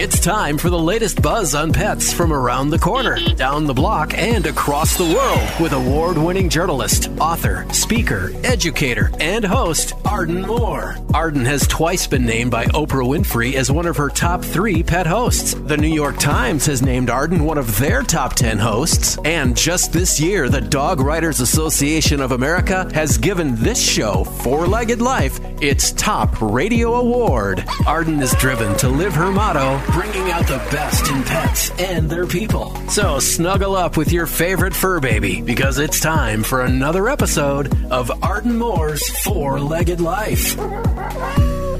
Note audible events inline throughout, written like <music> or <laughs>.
It's time for the latest buzz on pets from around the corner, down the block, and across the world with award winning journalist, author, speaker, educator, and host Arden Moore. Arden has twice been named by Oprah Winfrey as one of her top three pet hosts. The New York Times has named Arden one of their top 10 hosts. And just this year, the Dog Writers Association of America has given this show, Four Legged Life, its top radio award. Arden is driven to live her motto bringing out the best in pets and their people. So snuggle up with your favorite fur baby because it's time for another episode of Arden Moore's Four Legged Life.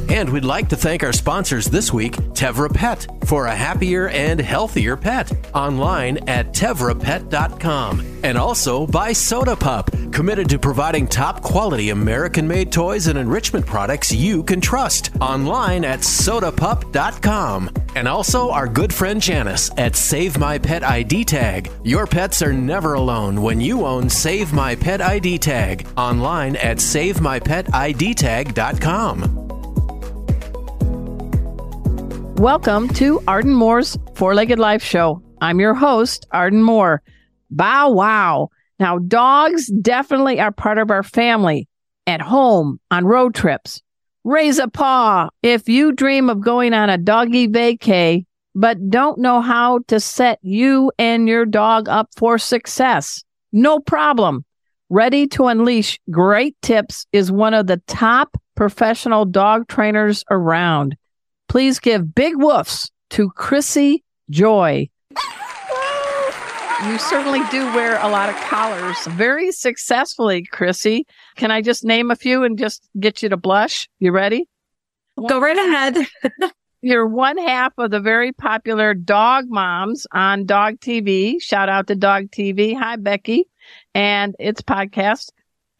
And we'd like to thank our sponsors this week, Tevra Pet, for a happier and healthier pet. Online at tevrapet.com. And also by Soda Pup, committed to providing top quality American made toys and enrichment products you can trust. Online at sodapup.com. And also our good friend Janice at Save My Pet ID Tag. Your pets are never alone when you own Save My Pet ID Tag. Online at SaveMyPetIDTag.com. Welcome to Arden Moore's Four Legged Life Show. I'm your host, Arden Moore. Bow wow. Now, dogs definitely are part of our family at home, on road trips. Raise a paw if you dream of going on a doggy vacay, but don't know how to set you and your dog up for success. No problem. Ready to Unleash Great Tips is one of the top professional dog trainers around. Please give big woofs to Chrissy Joy. You certainly do wear a lot of collars very successfully, Chrissy. Can I just name a few and just get you to blush? You ready? Go right ahead. <laughs> You're one half of the very popular Dog Moms on Dog TV. Shout out to Dog TV. Hi, Becky. And its podcast.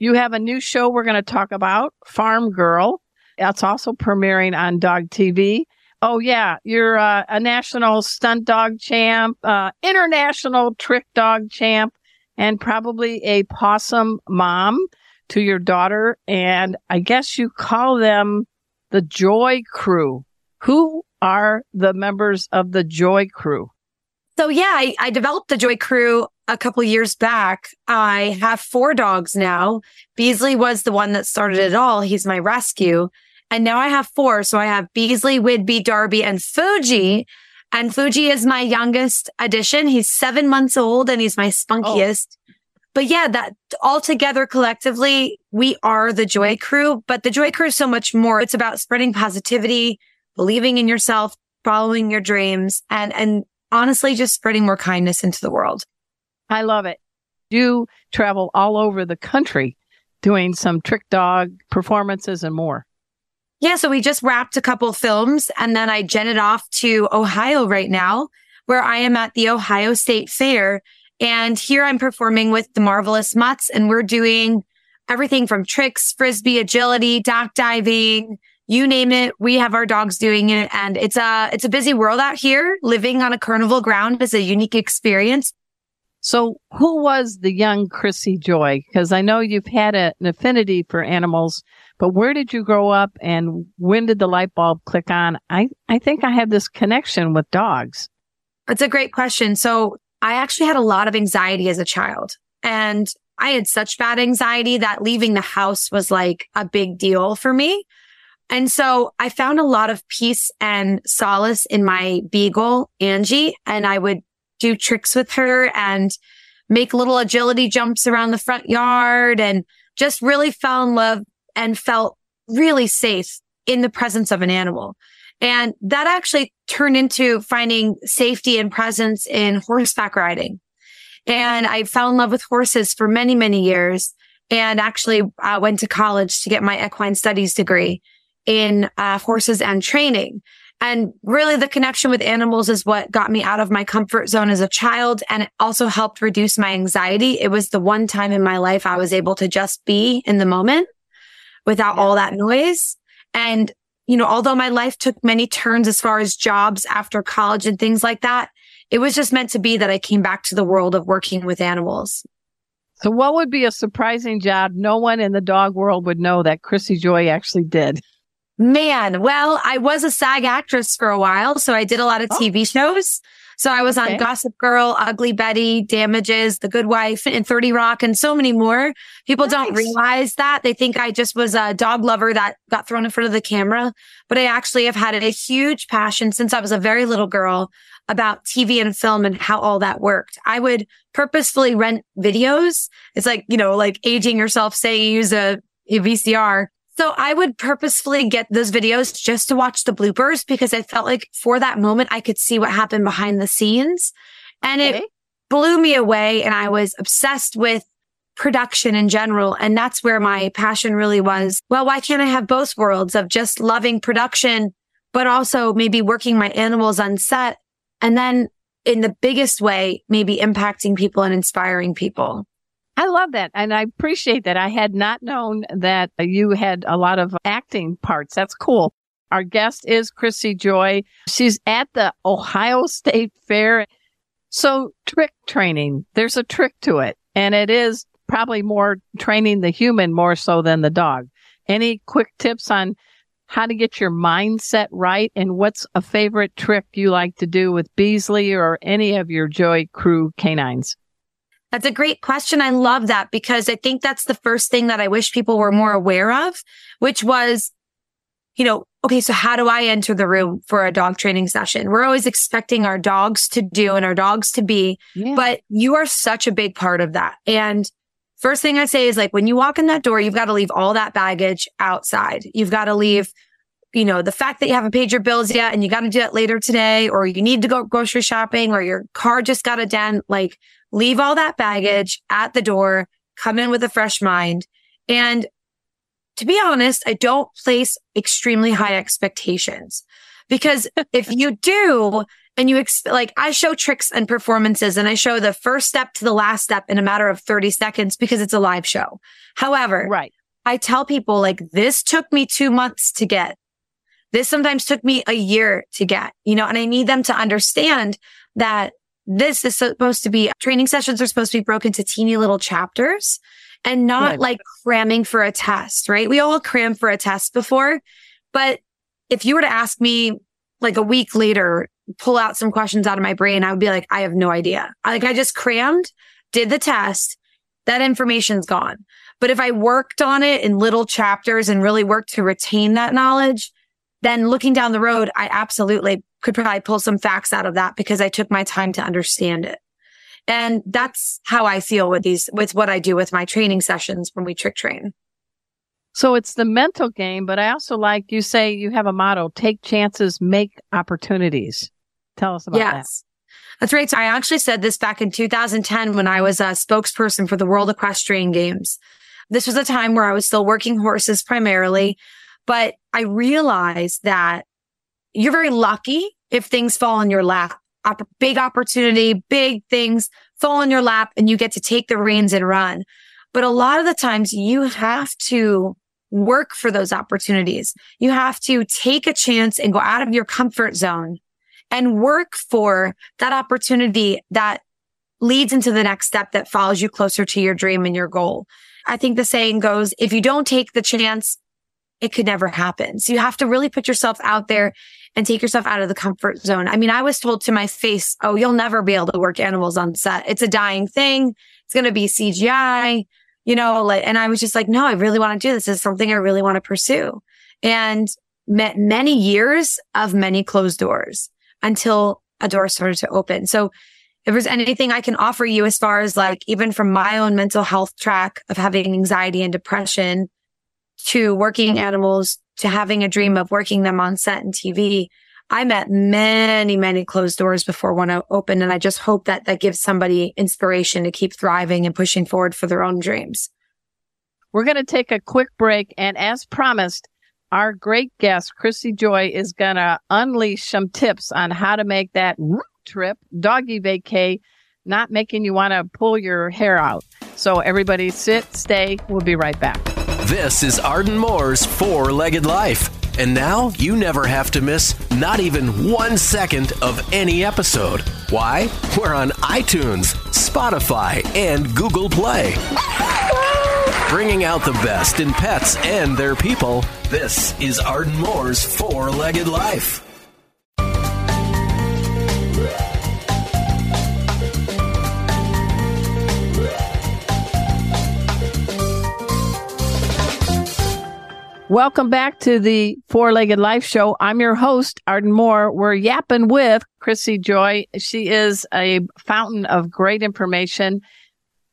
You have a new show we're going to talk about, Farm Girl. That's also premiering on Dog TV. Oh yeah, you're uh, a national stunt dog champ, uh, international trick dog champ, and probably a possum mom to your daughter. And I guess you call them the Joy Crew. Who are the members of the Joy Crew? So yeah, I, I developed the Joy Crew a couple years back. I have four dogs now. Beasley was the one that started it all. He's my rescue. And now I have four. So I have Beasley, Widby, Darby, and Fuji. And Fuji is my youngest addition. He's seven months old and he's my spunkiest. Oh. But yeah, that all together collectively, we are the Joy Crew. But the Joy Crew is so much more. It's about spreading positivity, believing in yourself, following your dreams, and and honestly, just spreading more kindness into the world. I love it. You travel all over the country doing some trick dog performances and more. Yeah. So we just wrapped a couple films and then I jetted off to Ohio right now, where I am at the Ohio State Fair. And here I'm performing with the Marvelous Mutts and we're doing everything from tricks, frisbee, agility, dock diving, you name it. We have our dogs doing it. And it's a, it's a busy world out here. Living on a carnival ground is a unique experience. So who was the young Chrissy Joy? Because I know you've had a, an affinity for animals but where did you grow up and when did the light bulb click on? I, I think I have this connection with dogs. It's a great question. So I actually had a lot of anxiety as a child and I had such bad anxiety that leaving the house was like a big deal for me. And so I found a lot of peace and solace in my beagle, Angie, and I would do tricks with her and make little agility jumps around the front yard and just really fell in love and felt really safe in the presence of an animal. And that actually turned into finding safety and presence in horseback riding. And I fell in love with horses for many, many years and actually uh, went to college to get my equine studies degree in uh, horses and training. And really the connection with animals is what got me out of my comfort zone as a child. And it also helped reduce my anxiety. It was the one time in my life I was able to just be in the moment without all that noise. And, you know, although my life took many turns as far as jobs after college and things like that, it was just meant to be that I came back to the world of working with animals. So what would be a surprising job no one in the dog world would know that Chrissy Joy actually did? Man, well, I was a SAG actress for a while, so I did a lot of Oh. TV shows. So I was Okay. on Gossip Girl, Ugly Betty, Damages, The Good Wife, and 30 Rock, and so many more. People don't realize that. They think I just was a dog lover that got thrown in front of the camera. But I actually have had a huge passion since I was a very little girl about TV and film and how all that worked. I would purposefully rent videos. It's like, you know, like aging yourself, say you use a, a VCR. So I would purposefully get those videos just to watch the bloopers because I felt like for that moment, I could see what happened behind the scenes. And it blew me away. And I was obsessed with production in general. And that's where my passion really was. Well, why can't I have both worlds of just loving production, but also maybe working my animals on set and then in the biggest way, maybe impacting people and inspiring people. I love that. And I appreciate that. I had not known that you had a lot of acting parts. That's cool. Our guest is Chrissy Joy. She's at the Ohio State Fair. So trick training, there's a trick to it. And it is probably more training the human more so than the dog. Any quick tips on how to get your mindset right and what's a favorite trick you like to do with Beasley or any of your Joy crew canines? That's a great question. I love that because I think that's the first thing that I wish people were more aware of, which was, you know, okay, so how do I enter the room for a dog training session? We're always expecting our dogs to do and our dogs to be, Yeah. but you are such a big part of that. And first thing I say is like, when you walk in that door, you've got to leave all that baggage outside. You've got to leave, you know, the fact that you haven't paid your bills yet and you got to do it later today, or you need to go grocery shopping or your car just got a dent. Like leave all that baggage at the door, come in with a fresh mind. And to be honest, I don't place extremely high expectations because if you <laughs> do, and you ex- like, I show tricks and performances and I show the first step to the last step in a matter of 30 seconds because it's a live show. However, right. I tell people like this took me two months to get. This sometimes took me a year to get, you know, and I need them to understand that this is supposed to be training sessions are supposed to be broken to teeny little chapters and not Right. like cramming for a test, right? We all cram for a test before, but if you were to ask me like a week later, pull out some questions out of my brain, I would be like, I have no idea. Like I just crammed, did the test, that information's gone. But if I worked on it in little chapters and really worked to retain that knowledge, then looking down the road, I absolutely could probably pull some facts out of that because I took my time to understand it. And that's how I feel with these, with what I do with my training sessions when we trick train. So it's the mental game, but I also like you say you have a motto, take chances, make opportunities. Tell us about that. yes. That's right. So I actually said this back in 2010 when I was a spokesperson for the World Equestrian Games. This was a time where I was still working horses primarily, but I realized that you're very lucky if things fall in your lap. Opp- big opportunity, big things fall in your lap and you get to take the reins and run. But a lot of the times you have to work for those opportunities. You have to take a chance and go out of your comfort zone and work for that opportunity that leads into the next step that follows you closer to your dream and your goal. I think the saying goes, if you don't take the chance, it could never happen. So you have to really put yourself out there and take yourself out of the comfort zone. I mean, I was told to my face, Oh, you'll never be able to work animals on set. It's a dying thing. It's going to be CGI, you know, like, and I was just like, no, I really want to do this. This is something I really want to pursue and met many years of many closed doors until a door started to open. So if there's anything I can offer you as far as like, even from my own mental health track of having anxiety and depression to working animals to having a dream of working them on set and TV, I met many, many closed doors before one opened. And I just hope that that gives somebody inspiration to keep thriving and pushing forward for their own dreams. We're going to take a quick break. And as promised, our great guest, Chrissy Joy, is going to unleash some tips on how to make that trip, doggy vacay, not making you want to pull your hair out. So everybody sit, stay. We'll be right back. This is Arden Moore's Four Legged Life. And now you never have to miss not even one second of any episode. Why? We're on iTunes, Spotify, and Google Play. Bringing out the best in pets and their people, this is Arden Moore's Four Legged Life. Welcome back to the Four Legged Life Show. I'm your host, Arden Moore. We're yapping with Chrissy Joy. She is a fountain of great information.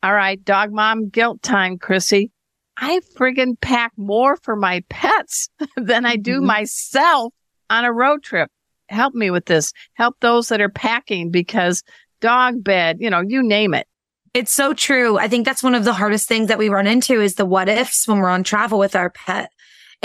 All right, dog mom guilt time, Chrissy. I friggin' pack more for my pets <laughs> than I do mm-hmm. myself on a road trip. Help me with this. Help those that are packing because dog bed, you know, you name it. It's so true. I think that's one of the hardest things that we run into is the what ifs when we're on travel with our pet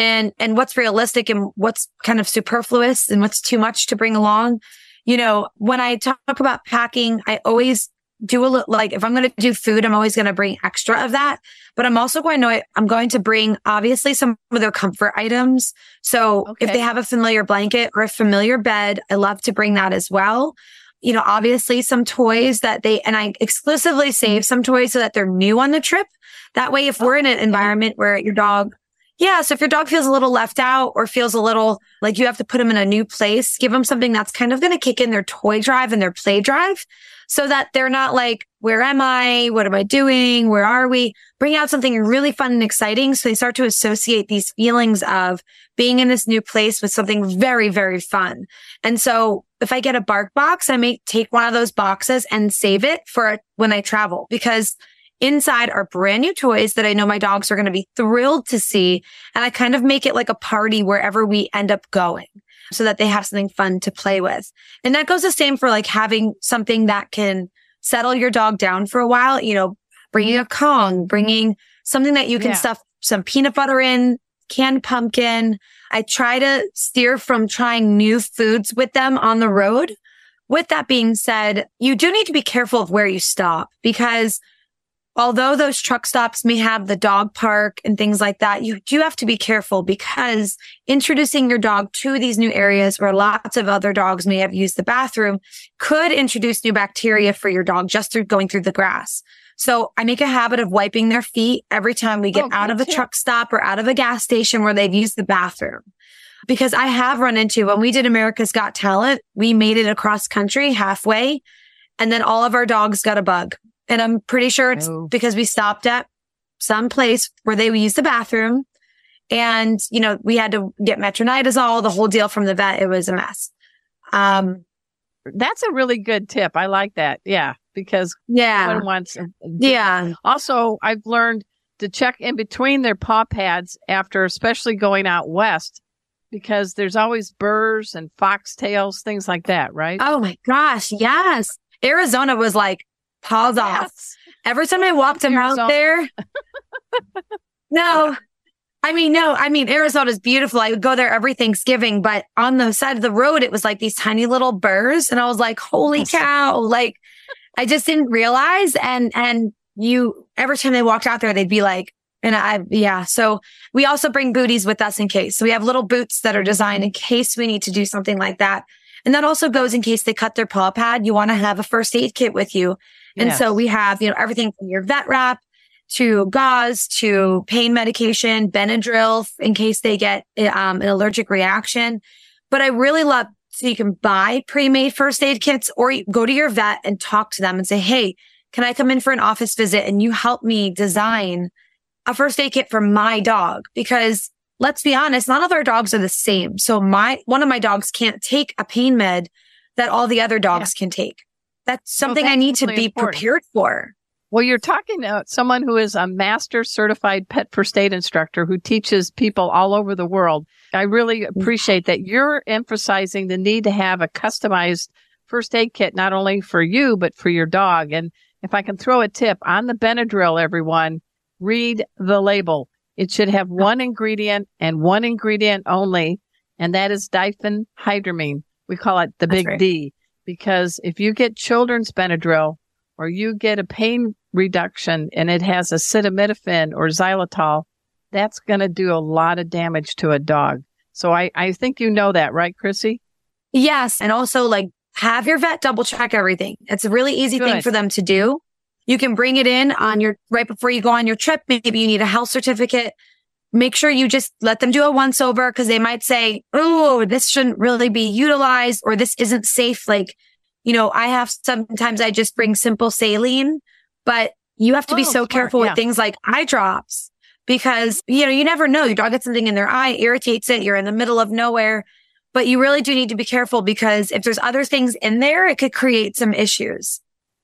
and and what's realistic and what's kind of superfluous and what's too much to bring along. You know, when I talk about packing, I always do a little like if I'm going to do food, I'm always going to bring extra of that. But I'm also going to I'm going to bring obviously some of their comfort items. So okay. if they have a familiar blanket or a familiar bed, I love to bring that as well. You know, obviously some toys that they and I exclusively save some toys so that they're new on the trip. That way, if we're in an environment where your dog yeah. So if your dog feels a little left out or feels a little like you have to put them in a new place, give them something that's kind of going to kick in their toy drive and their play drive so that they're not like, where am I? What am I doing? Where are we? Bring out something really fun and exciting. So they start to associate these feelings of being in this new place with something very, very fun. And so if I get a bark box, I may take one of those boxes and save it for when I travel because Inside are brand new toys that I know my dogs are going to be thrilled to see. And I kind of make it like a party wherever we end up going so that they have something fun to play with. And that goes the same for like having something that can settle your dog down for a while, you know, bringing a Kong, bringing something that you can yeah. stuff some peanut butter in, canned pumpkin. I try to steer from trying new foods with them on the road. With that being said, you do need to be careful of where you stop because although those truck stops may have the dog park and things like that, you do have to be careful because introducing your dog to these new areas where lots of other dogs may have used the bathroom could introduce new bacteria for your dog just through going through the grass. So I make a habit of wiping their feet every time we get oh, out of a too. truck stop or out of a gas station where they've used the bathroom. Because I have run into when we did America's Got Talent, we made it across country halfway and then all of our dogs got a bug and I'm pretty sure it's oh. because we stopped at some place where they use the bathroom. And, you know, we had to get metronidazole, the whole deal from the vet. It was a mess. Um, that's a really good tip. I like that. Yeah. Because yeah, one wants, yeah. Also, I've learned to check in between their paw pads after, especially going out west, because there's always burrs and foxtails, things like that, right? Oh my gosh. Yes. Arizona was like paws yes. off. Every time I walked him out there, <laughs> no, I mean, no, I mean, Arizona's beautiful. I would go there every Thanksgiving, but on the side of the road, it was like these tiny little burrs. And I was like, holy cow. Like, I just didn't realize. And, and you, every time they walked out there, they'd be like, and I, yeah. So we also bring booties with us in case. So we have little boots that are designed in case we need to do something like that. And that also goes in case they cut their paw pad. You want to have a first aid kit with you and yes. so we have, you know, everything from your vet wrap to gauze to pain medication, Benadryl in case they get um, an allergic reaction. But I really love so you can buy pre-made first aid kits or go to your vet and talk to them and say, Hey, can I come in for an office visit and you help me design a first aid kit for my dog? Because let's be honest, none of our dogs are the same. So my, one of my dogs can't take a pain med that all the other dogs yeah. can take. That's something well, that's I need really to be important. prepared for. Well, you're talking to someone who is a master certified pet first aid instructor who teaches people all over the world. I really mm. appreciate that you're emphasizing the need to have a customized first aid kit, not only for you, but for your dog. And if I can throw a tip on the Benadryl, everyone, read the label. It should have one ingredient and one ingredient only, and that is diphenhydramine. We call it the That's big right. D because if you get children's Benadryl or you get a pain reduction and it has acetaminophen or xylitol, that's going to do a lot of damage to a dog. So I, I think you know that, right, Chrissy? Yes. And also like have your vet double check everything. It's a really easy Good. thing for them to do. You can bring it in on your right before you go on your trip. Maybe you need a health certificate. Make sure you just let them do a once over because they might say, Oh, this shouldn't really be utilized or this isn't safe. Like, you know, I have sometimes I just bring simple saline, but you have to be oh, so smart. careful yeah. with things like eye drops because, you know, you never know. Your dog gets something in their eye, irritates it. You're in the middle of nowhere, but you really do need to be careful because if there's other things in there, it could create some issues.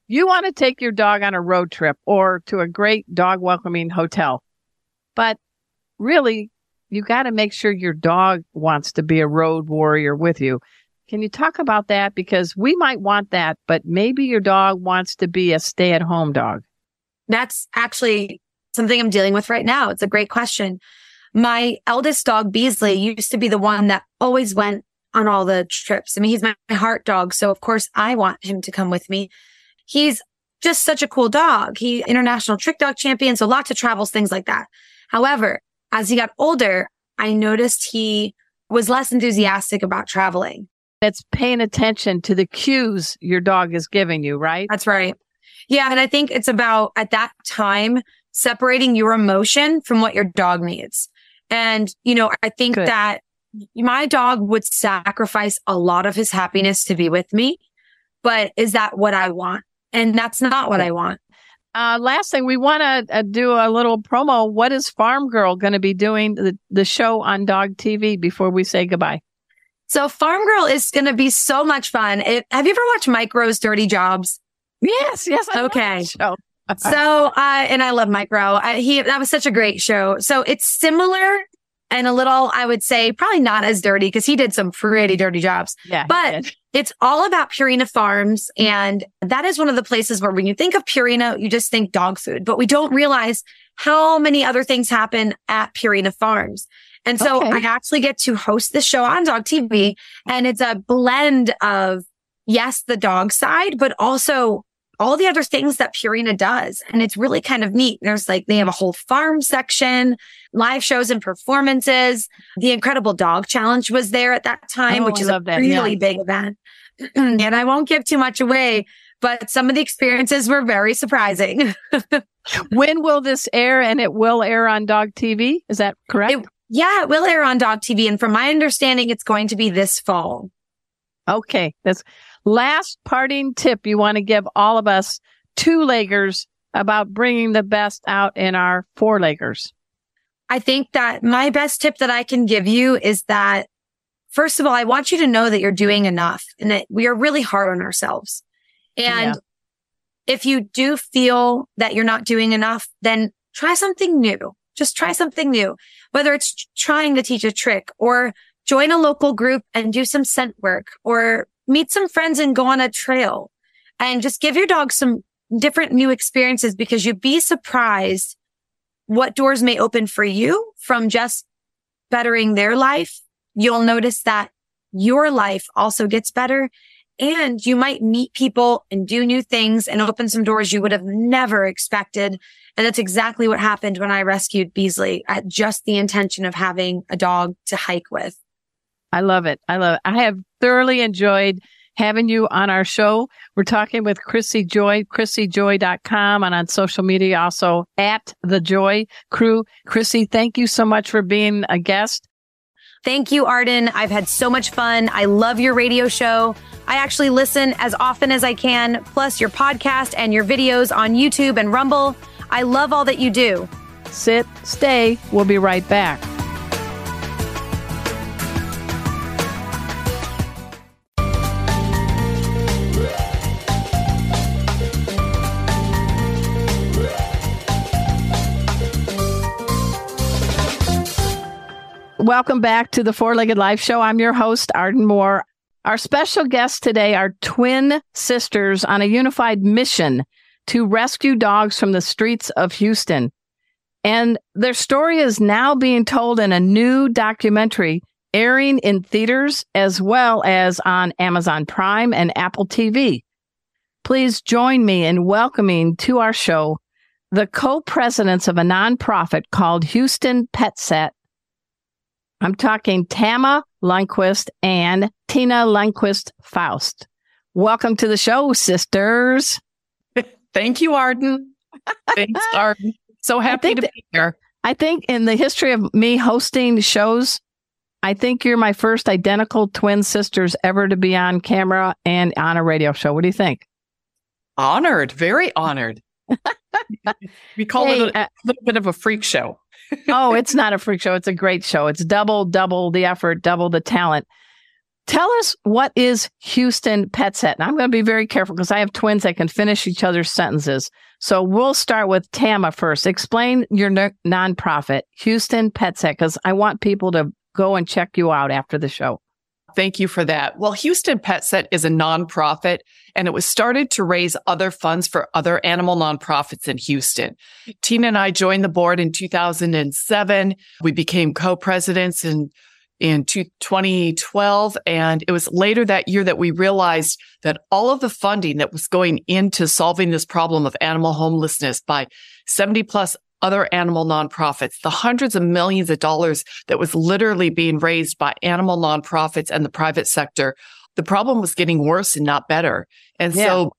You want to take your dog on a road trip or to a great dog welcoming hotel, but really you got to make sure your dog wants to be a road warrior with you. Can you talk about that? Because we might want that, but maybe your dog wants to be a stay at home dog. That's actually something I'm dealing with right now. It's a great question. My eldest dog, Beasley, used to be the one that always went on all the trips. I mean, he's my heart dog. So of course I want him to come with me. He's just such a cool dog. He international trick dog champion. So lots of travels, things like that. However, as he got older, I noticed he was less enthusiastic about traveling. That's paying attention to the cues your dog is giving you, right? That's right. Yeah. And I think it's about at that time separating your emotion from what your dog needs. And, you know, I think Good. that my dog would sacrifice a lot of his happiness to be with me. But is that what I want? And that's not what I want. Uh, last thing, we want to uh, do a little promo. What is Farm Girl going to be doing the, the show on Dog TV before we say goodbye? So Farm Girl is going to be so much fun. It, have you ever watched Mike Rowe's Dirty Jobs? Yes, yes. I okay. <laughs> so, uh, and I love Mike Rowe. I, he, that was such a great show. So it's similar and a little, I would say, probably not as dirty because he did some pretty dirty jobs. Yeah. But it's all about Purina Farms. And that is one of the places where when you think of Purina, you just think dog food, but we don't realize how many other things happen at Purina Farms. And so okay. I actually get to host the show on Dog TV and it's a blend of, yes, the dog side, but also all the other things that Purina does. And it's really kind of neat. There's like, they have a whole farm section, live shows and performances. The Incredible Dog Challenge was there at that time, oh, which is a that. really yeah. big event. <clears throat> and I won't give too much away, but some of the experiences were very surprising. <laughs> when will this air? And it will air on Dog TV. Is that correct? It, yeah, it will air on Dog TV. And from my understanding, it's going to be this fall. Okay. That's last parting tip you want to give all of us two leggers about bringing the best out in our four leggers. I think that my best tip that I can give you is that first of all, I want you to know that you're doing enough and that we are really hard on ourselves. And yeah. if you do feel that you're not doing enough, then try something new. Just try something new, whether it's trying to teach a trick or join a local group and do some scent work or meet some friends and go on a trail and just give your dog some different new experiences because you'd be surprised what doors may open for you from just bettering their life you'll notice that your life also gets better and you might meet people and do new things and open some doors you would have never expected. And that's exactly what happened when I rescued Beasley at just the intention of having a dog to hike with. I love it. I love it. I have thoroughly enjoyed having you on our show. We're talking with Chrissy Joy, chrissyjoy.com and on social media also at the Joy Crew. Chrissy, thank you so much for being a guest. Thank you, Arden. I've had so much fun. I love your radio show. I actually listen as often as I can, plus your podcast and your videos on YouTube and Rumble. I love all that you do. Sit, stay. We'll be right back. Welcome back to the Four Legged Life Show. I'm your host, Arden Moore. Our special guests today are twin sisters on a unified mission to rescue dogs from the streets of Houston. And their story is now being told in a new documentary airing in theaters as well as on Amazon Prime and Apple TV. Please join me in welcoming to our show the co-presidents of a nonprofit called Houston Pet Set I'm talking Tama Lundquist and Tena Lundquist Faust. Welcome to the show, sisters. <laughs> Thank you, Arden. Thanks, <laughs> Arden. So happy to be here. I think in the history of me hosting shows, I think you're my first identical twin sisters ever to be on camera and on a radio show. What do you think? Honored, very honored. <laughs> we call hey, it a, uh, little bit of a freak show. Oh, <laughs> it's not a freak show. It's a great show. It's double, double the effort, double the talent. Tell us what is Houston Pet Set? And I'm going to be very careful because I have twins that can finish each other's sentences. So we'll start with Tama first. Explain your nonprofit, Houston Pet Set, because I want people to go and check you out after the show. Thank you for that. Well, Houston Pet Set is a nonprofit and it was started to raise other funds for other animal nonprofits in Houston. Tena and I joined the board in 2007. We became co-presidents in in 2012. And it was later that year that we realized that all of the funding that was going into solving this problem of animal homelessness by 70 plus other animal nonprofits, the hundreds of millions of dollars that was literally being raised by animal nonprofits and the private sector, the problem was getting worse and not better. And yeah. so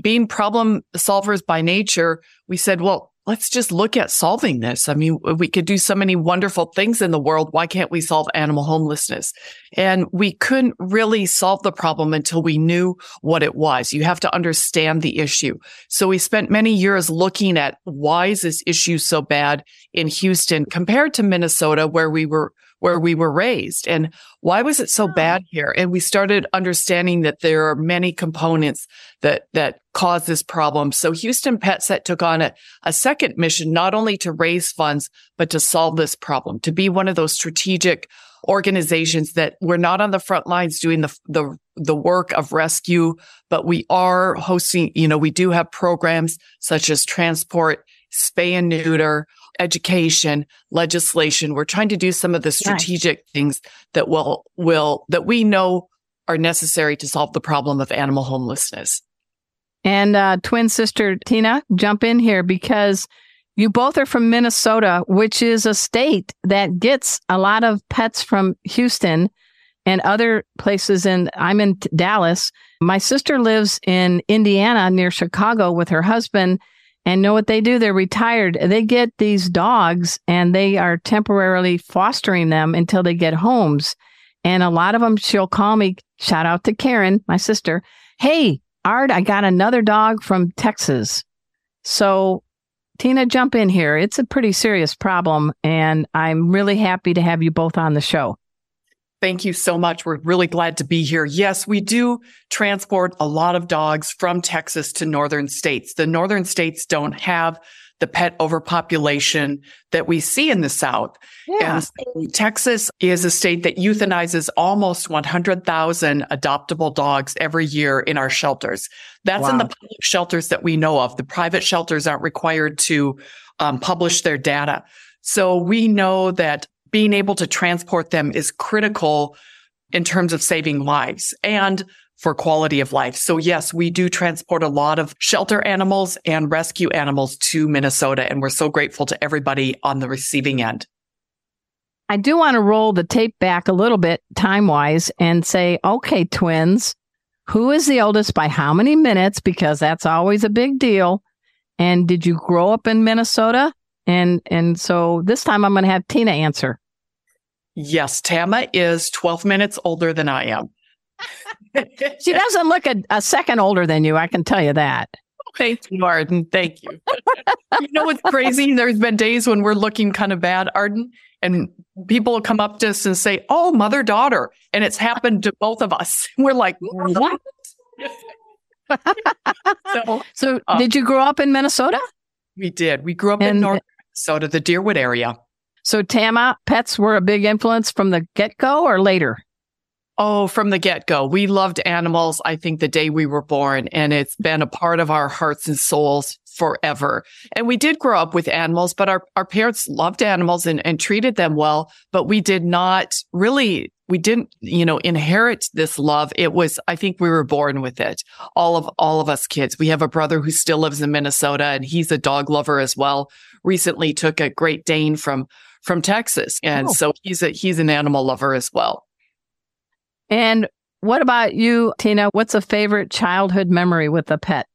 being problem solvers by nature, we said, well, let's just look at solving this. I mean, we could do so many wonderful things in the world. Why can't we solve animal homelessness? And we couldn't really solve the problem until we knew what it was. You have to understand the issue. So we spent many years looking at why is this issue so bad in Houston compared to Minnesota where we were where we were raised and why was it so bad here? And we started understanding that there are many components that, that cause this problem. So Houston Pet Set took on a, a second mission, not only to raise funds, but to solve this problem, to be one of those strategic organizations that we're not on the front lines doing the, the, the work of rescue, but we are hosting, you know, we do have programs such as transport, spay and neuter, education, legislation. We're trying to do some of the strategic things that will, will, that we know are necessary to solve the problem of animal homelessness. And uh, twin sister Tena, jump in here because you both are from Minnesota, which is a state that gets a lot of pets from Houston and other places. And I'm in Dallas. My sister lives in Indiana near Chicago with her husband and know what they do? They're retired. They get these dogs and they are temporarily fostering them until they get homes. And a lot of them, she'll call me, shout out to Karen, my sister. Hey, Art, I got another dog from Texas. So Tena, jump in here. It's a pretty serious problem. And I'm really happy to have you both on the show. Thank you so much. We're really glad to be here. Yes, we do transport a lot of dogs from Texas to northern states. The northern states don't have the pet overpopulation that we see in the South. Yeah. So Texas is a state that euthanizes almost 100,000 adoptable dogs every year in our shelters. That's wow. in the public shelters that we know of. The private shelters aren't required to um, publish their data. So we know that being able to transport them is critical in terms of saving lives and for quality of life. So yes, we do transport a lot of shelter animals and rescue animals to Minnesota. And we're so grateful to everybody on the receiving end. I do want to roll the tape back a little bit time wise and say, okay, twins, who is the oldest by how many minutes? Because that's always a big deal. And did you grow up in Minnesota? And and so this time I'm going to have Tena answer. Yes, Tama is 12 minutes older than I am. she doesn't look a, a, second older than you, I can tell you that. Thank you, Arden. Thank you. you know what's crazy? There's been days when we're looking kind of bad, Arden, and people will come up to us and say, Oh, mother daughter. And it's happened to both of us. <laughs> We're like, What? so, so uh, did you grow up in Minnesota? We did. We grew up and, in North Minnesota, the Deerwood area. So Tama, pets were a big influence from the get go or later? Oh, from the get go. We loved animals, I think, the day we were born, and it's been a part of our hearts and souls forever. And we did grow up with animals, but our, our parents loved animals and, and treated them well, but we did not really, we didn't, you know, inherit this love. It was, I think we were born with it. All of, all of us kids. We have a brother who still lives in Minnesota and he's a dog lover as well. Recently took a Great Dane from from Texas. And oh. so he's a, he's an animal lover as well. And what about you, Tena? What's a favorite childhood memory with a pet?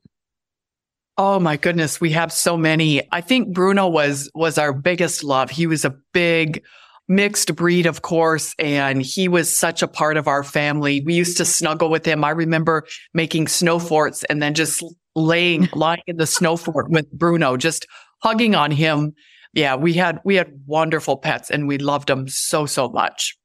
Oh my goodness, we have so many. I think Bruno was was our biggest love. He was a big mixed breed, of course, and he was such a part of our family. We used to snuggle with him. I remember making snow forts and then just laying <laughs> lying in the snow fort with Bruno, just hugging on him. Yeah, we had we had wonderful pets and we loved them so so much.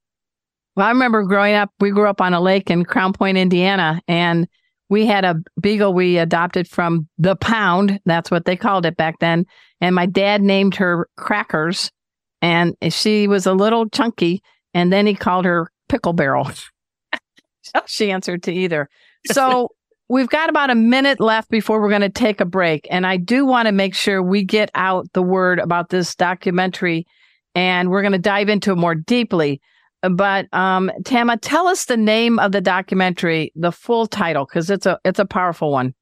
Well, I remember growing up, we grew up on a lake in Crown Point, Indiana, and we had a beagle we adopted from the pound. That's what they called it back then. And my dad named her Crackers, and she was a little chunky. And then he called her Pickle Barrel. <laughs> she answered to either. So we've got about a minute left before we're going to take a break. And I do want to make sure we get out the word about this documentary and we're going to dive into it more deeply. But um, Tama, tell us the name of the documentary, the full title, because it's a it's a powerful one.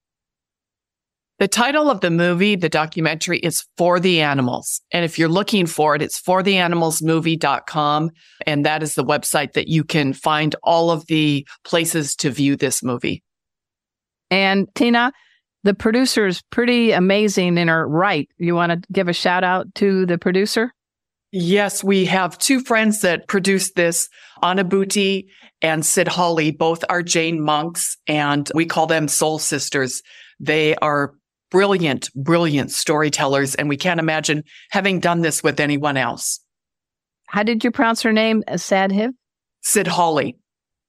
The title of the movie, the documentary is For the Animals. And if you're looking for it, it's fortheanimalsmovie.com. And that is the website that you can find all of the places to view this movie. And Tena, the producer is pretty amazing in her right. You want to give a shout out to the producer? Yes, we have two friends that produced this, Anubhuti and Siddhali. Both are Jain monks and we call them soul sisters. They are brilliant, brilliant storytellers. And we can't imagine having done this with anyone else. How did you pronounce her name? Sadhvi? Sid Hawley.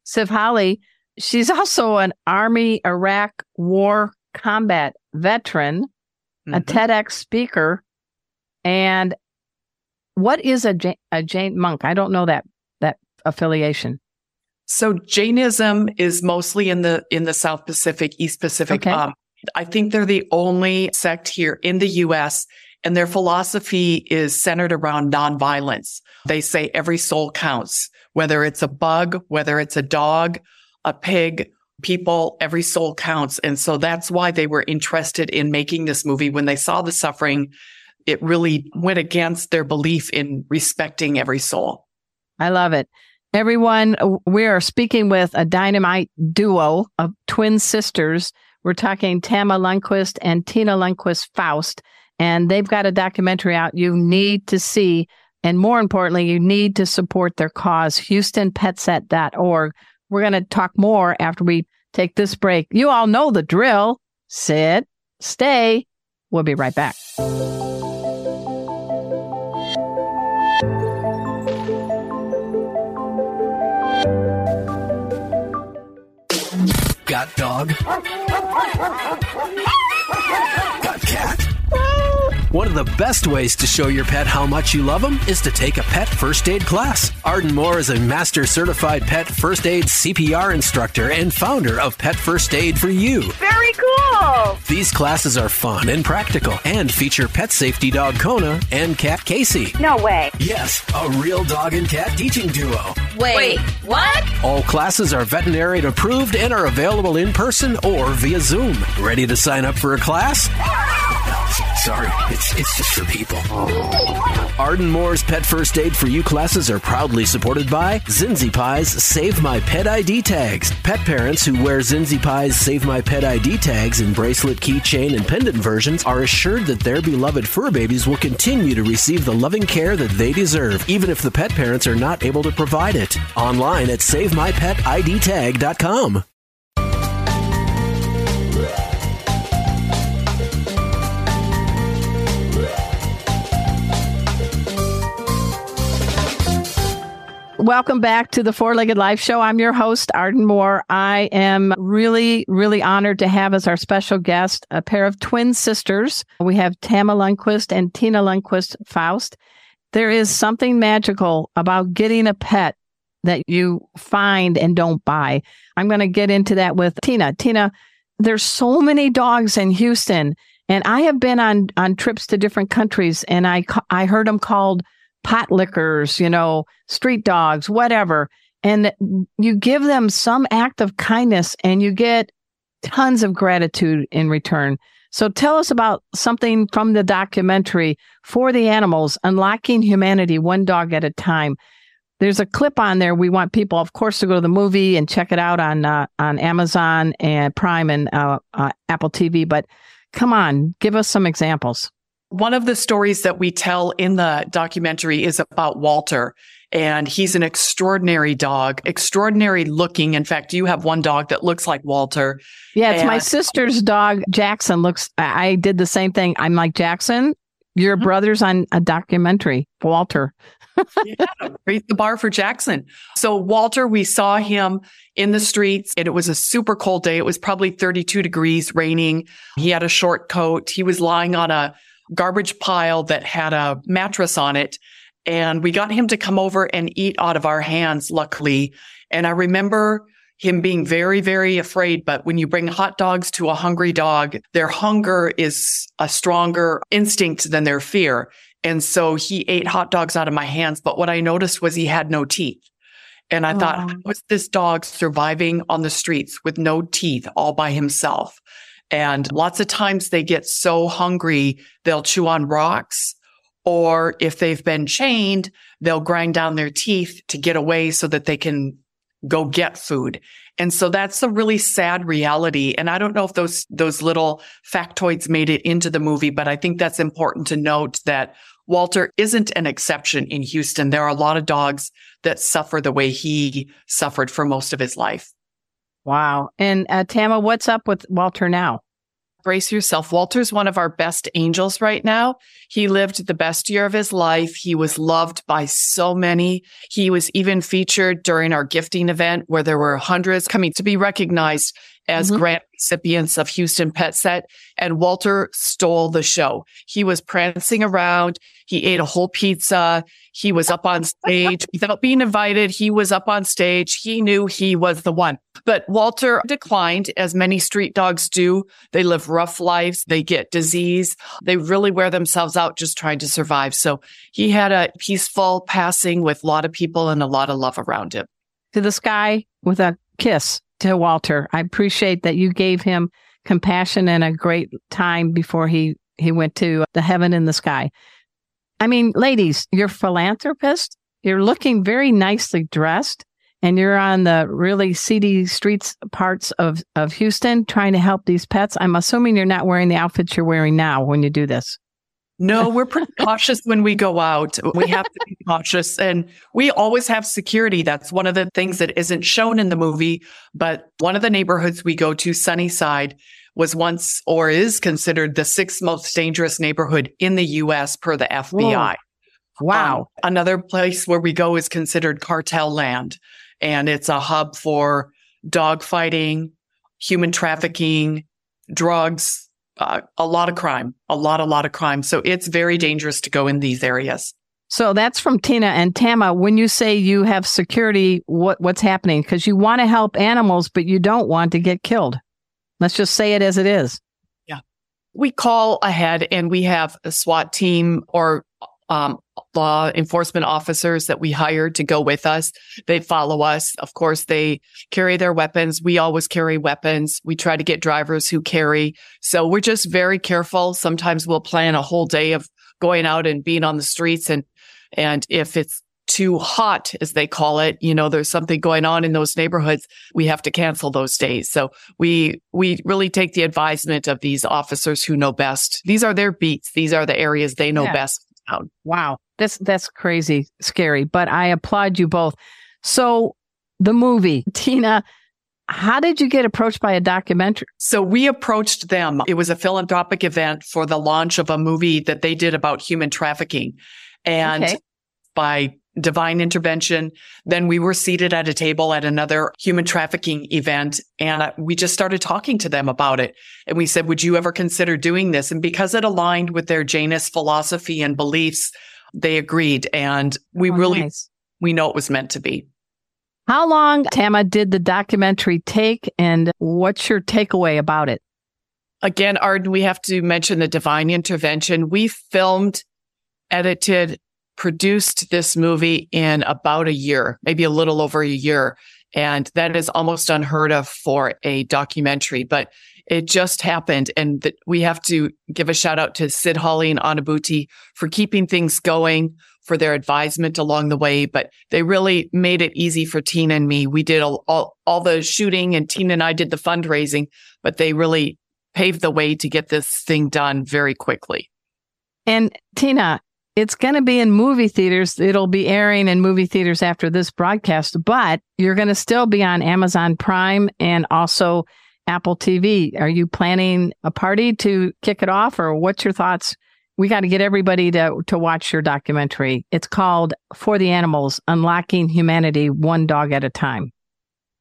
Siddhali. She's also an Army Iraq War combat veteran, mm-hmm. a TEDx speaker, and what is a Jain, a Jain monk? I don't know that that affiliation. So Jainism is mostly in the in the South Pacific, East Pacific. Okay. Um, I think they're the only sect here in the U.S. and their philosophy is centered around nonviolence. They say every soul counts, whether it's a bug, whether it's a dog, a pig, people, every soul counts. And so that's why they were interested in making this movie when they saw the suffering it really went against their belief in respecting every soul. I love it. Everyone, we are speaking with a dynamite duo of twin sisters. We're talking Tama Lundquist and Tena Lundquist Faust, and they've got a documentary out you need to see. And more importantly, you need to support their cause, HoustonPetSet.org. We're going to talk more after we take this break. You all know the drill. Sit, stay. We'll be right back. Got dog? Got cat? One of the best ways to show your pet how much you love them is to take a pet first aid class. Arden Moore is a master certified pet first aid CPR instructor and founder of Pet First Aid for You. Very cool. These classes are fun and practical and feature pet safety dog Kona and cat Casey. No way. Yes, a real dog and cat teaching duo. Wait, Wait what? All classes are veterinarian approved and are available in person or via Zoom. Ready to sign up for a class? <laughs> Sorry, it's, it's just for people. Arden Moore's Pet First Aid for You classes are proudly supported by Zinzi Pie's Save My Pet ID tags. Pet parents who wear Zinzi Pie's Save My Pet ID tags in bracelet, keychain, and pendant versions are assured that their beloved fur babies will continue to receive the loving care that they deserve, even if the pet parents are not able to provide it. Online at SaveMyPetIDTag.com. Welcome back to the Four Legged Life Show. I'm your host, Arden Moore. I am really, really honored to have as our special guest a pair of twin sisters. We have Tama Lundquist and Tena Lundquist Faust. There is something magical about getting a pet that you find and don't buy. I'm going to get into that with Tena. Tena, there's so many dogs in Houston, and I have been on on trips to different countries, and I I heard them called pot lickers, you know, street dogs, whatever. And you give them some act of kindness and you get tons of gratitude in return. So tell us about something from the documentary for the animals, unlocking humanity one dog at a time. There's a clip on there. We want people, of course, to go to the movie and check it out on uh, on Amazon and Prime and uh, uh, Apple TV. But Come on, give us some examples. One of the stories that we tell in the documentary is about Walter. And he's an extraordinary dog, extraordinary looking. In fact, you have one dog that looks like Walter. Yeah, it's my sister's dog, Jackson. Looks, I did the same thing. I'm like, Jackson, your Mhm. brother's on a documentary, Walter. <laughs> yeah, raise the bar for Jackson. So Walter, we saw him in the streets and it was a super cold day. It was probably 32 degrees, raining. He had a short coat. He was lying on a garbage pile that had a mattress on it. And we got him to come over and eat out of our hands, luckily. And I remember him being very, very afraid. But when you bring hot dogs to a hungry dog, their hunger is a stronger instinct than their fear. And so he ate hot dogs out of my hands. But what I noticed was he had no teeth. And I thought, Oh. how is this dog surviving on the streets with no teeth all by himself? And lots of times they get so hungry, they'll chew on rocks. Or if they've been chained, they'll grind down their teeth to get away so that they can go get food. And so that's a really sad reality. And I don't know if those, those little factoids made it into the movie, but I think that's important to note that Walter isn't an exception in Houston. There are a lot of dogs that suffer the way he suffered for most of his life. Wow. And uh, Tama, what's up with Walter now? Brace yourself. Walter's one of our best angels right now. He lived the best year of his life. He was loved by so many. He was even featured during our gifting event where there were hundreds coming to be recognized as Mhm. grant recipients of Houston Pet Set. And Walter stole the show. He was prancing around. He ate a whole pizza. He was up on stage <laughs> without being invited. He was up on stage. He knew he was the one. But Walter declined, as many street dogs do. They live rough lives. They get disease. They really wear themselves out just trying to survive. So he had a peaceful passing with a lot of people and a lot of love around him. To the sky with a kiss to Walter. I appreciate that you gave him compassion and a great time before he, he went to the heaven in the sky. I mean, ladies, you're philanthropist. You're looking very nicely dressed and you're on the really seedy streets parts of, of Houston trying to help these pets. I'm assuming you're not wearing the outfits you're wearing now when you do this. No, we're pretty cautious when we go out. We have to be <laughs> cautious and we always have security. That's one of the things that isn't shown in the movie. But one of the neighborhoods we go to, Sunnyside, was once or is considered the sixth most dangerous neighborhood in the US per the FBI. Wow. Um, another place where we go is considered cartel land and it's a hub for dog fighting, human trafficking, drugs, uh, a lot of crime, a lot, a lot of crime. So it's very dangerous to go in these areas. So that's from Tena and Tama. When you say you have security, what what's happening? Because you want to help animals, but you don't want to get killed. Let's just say it as it is. Yeah. We call ahead and we have a SWAT team or um, law enforcement officers that we hire to go with us. They follow us. Of course, they carry their weapons. We always carry weapons. We try to get drivers who carry. So we're just very careful. Sometimes we'll plan a whole day of going out and being on the streets. And, and if it's too hot, as they call it, you know, there's something going on in those neighborhoods, we have to cancel those days. So we, we really take the advisement of these officers who know best. These are their beats. These are the areas they know Yeah. best. Out. Wow. That's that's crazy scary, but I applaud you both. So the movie, <laughs> Tena, how did you get approached by a documentary? So we approached them. It was a philanthropic event for the launch of a movie that they did about human trafficking. And Okay. by divine intervention, then we were seated at a table at another human trafficking event. And we just started talking to them about it. And we said, would you ever consider doing this? And because it aligned with their Jainist philosophy and beliefs, they agreed. And we Oh, really, nice. we know it was meant to be. How long, Tama, did the documentary take and what's your takeaway about it? Again, Arden, we have to mention the divine intervention. We filmed, edited, produced this movie in about a year, maybe a little over a year. And that is almost unheard of for a documentary, but it just happened. And that we have to give a shout out to Siddhali and Anubhuti for keeping things going, for their advisement along the way. But they really made it easy for Tena and me. We did all, all, all the shooting and Tena and I did the fundraising, but they really paved the way to get this thing done very quickly. And Tena, it's going to be in movie theaters. It'll be airing in movie theaters after this broadcast, but you're going to still be on Amazon Prime and also Apple TV. Are you planning a party to kick it off or what's your thoughts? We got to get everybody to, to watch your documentary. It's called For the Animals, Unlocking Humanity One Dog at a Time.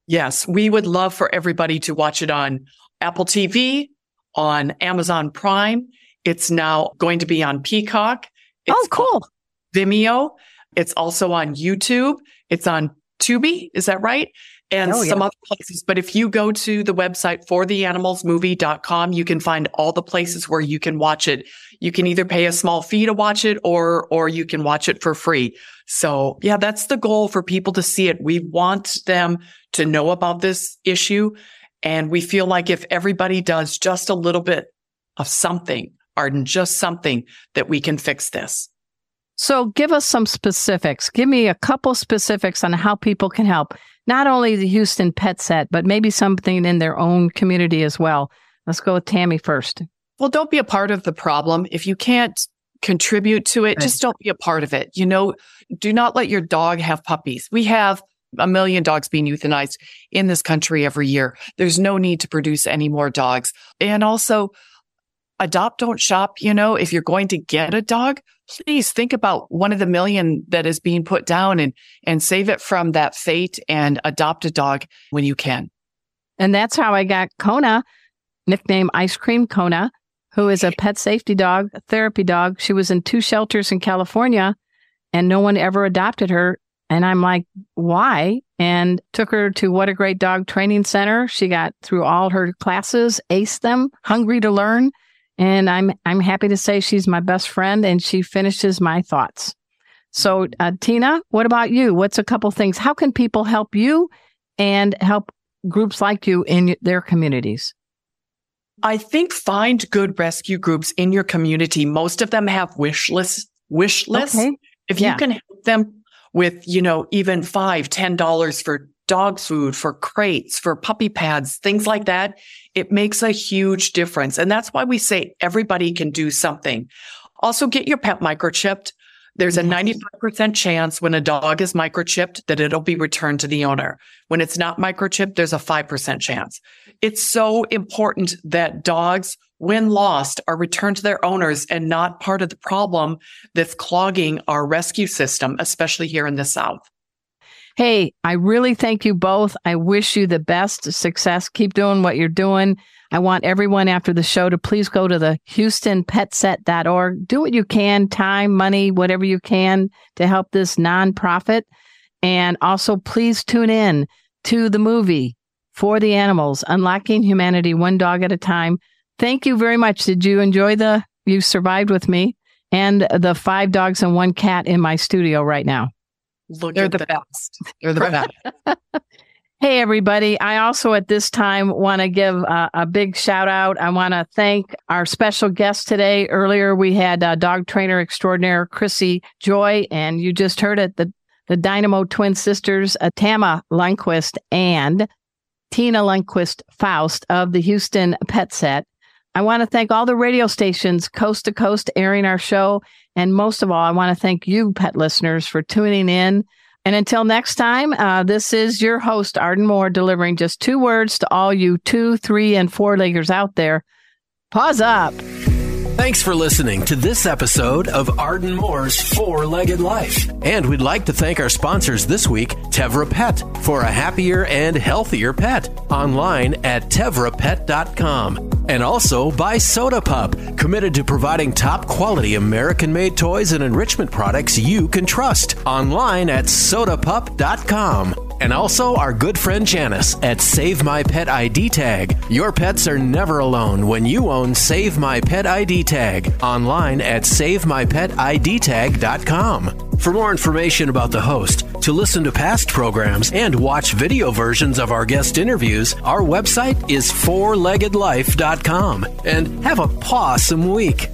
Yes, we would love for everybody to watch it on Apple TV, on Amazon Prime. It's now going to be on Peacock. It's oh, cool. Vimeo. It's also on YouTube. It's on Tubi. Is that right? And oh, some other places. But if you go to the website for theanimalsmovie.com, you can find all the places where you can watch it. You can either pay a small fee to watch it or, or you can watch it for free. So yeah, that's the goal for people to see it. We want them to know about this issue. And we feel like if everybody does just a little bit of something, Arden, just something that we can fix this. So give us some specifics. Give me a couple specifics on how people can help. Not only the Houston Pet Set, but maybe something in their own community as well. Let's go with Tammy first. Well, don't be a part of the problem. If you can't contribute to it, just don't be a part of it. You know, do not let your dog have puppies. We have a million dogs being euthanized in this country every year. There's no need to produce any more dogs. And also, adopt, don't shop. You know, if you're going to get a dog, please think about one of the million that is being put down and, and save it from that fate and adopt a dog when you can. And that's how I got Kona, nickname Ice Cream Kona, who is a pet safety dog, a therapy dog. She was in two shelters in California and no one ever adopted her. And I'm like, why? And took her to What a Great Dog Training Center. She got through all her classes, aced them, hungry to learn. And I'm I'm happy to say she's my best friend and she finishes my thoughts. So uh, Tena, what about you? What's a couple things? How can people help you and help groups like you in their communities? I think find good rescue groups in your community. Most of them have wish lists. Wish lists. Okay. If yeah. you can help them with, you know, even five, ten dollars for dog food, for crates, for puppy pads, things like that, it makes a huge difference. And that's why we say everybody can do something. Also get your pet microchipped. There's a 95% chance when a dog is microchipped that it'll be returned to the owner. When it's not microchipped, there's a 5% chance. It's so important that dogs, when lost, are returned to their owners and not part of the problem that's clogging our rescue system, especially here in the South. Hey, I really thank you both. I wish you the best success. Keep doing what you're doing. I want everyone after the show to please go to the HoustonPetSet.org. Do what you can, time, money, whatever you can to help this nonprofit. And also please tune in to the movie for the animals, unlocking humanity one dog at a time. Thank you very much. Did you enjoy the, you survived with me and the five dogs and one cat in my studio right now? Look They're the that. best. <laughs> They're the best. <laughs> hey, everybody. I also at this time want to give a, a, big shout out. I want to thank our special guest today. Earlier, we had uh, dog trainer extraordinaire Chrissy Joy, and you just heard it the, the Dynamo twin sisters, uh, Tama Lundquist and Tena Lundquist Faust of the Houston Pet Set. I want to thank all the radio stations coast to coast airing our show. And most of all, I want to thank you, pet listeners, for tuning in. And until next time, uh, this is your host, Arden Moore, delivering just two words to all you two, three, and four leggers out there. Paws up. Thanks for listening to this episode of Arden Moore's Four Legged Life. And we'd like to thank our sponsors this week, Tevra Pet, for a happier and healthier pet. Online at tevrapet.com. And also by Soda Pup, committed to providing top quality American made toys and enrichment products you can trust. Online at sodapup.com. And also our good friend Janice at Save My Pet ID Tag. Your pets are never alone when you own Save My Pet ID Tag. Online at SaveMyPetIDTag.com. For more information about the host, to listen to past programs, and watch video versions of our guest interviews, our website is fourleggedlife.com. And have a pawsome week.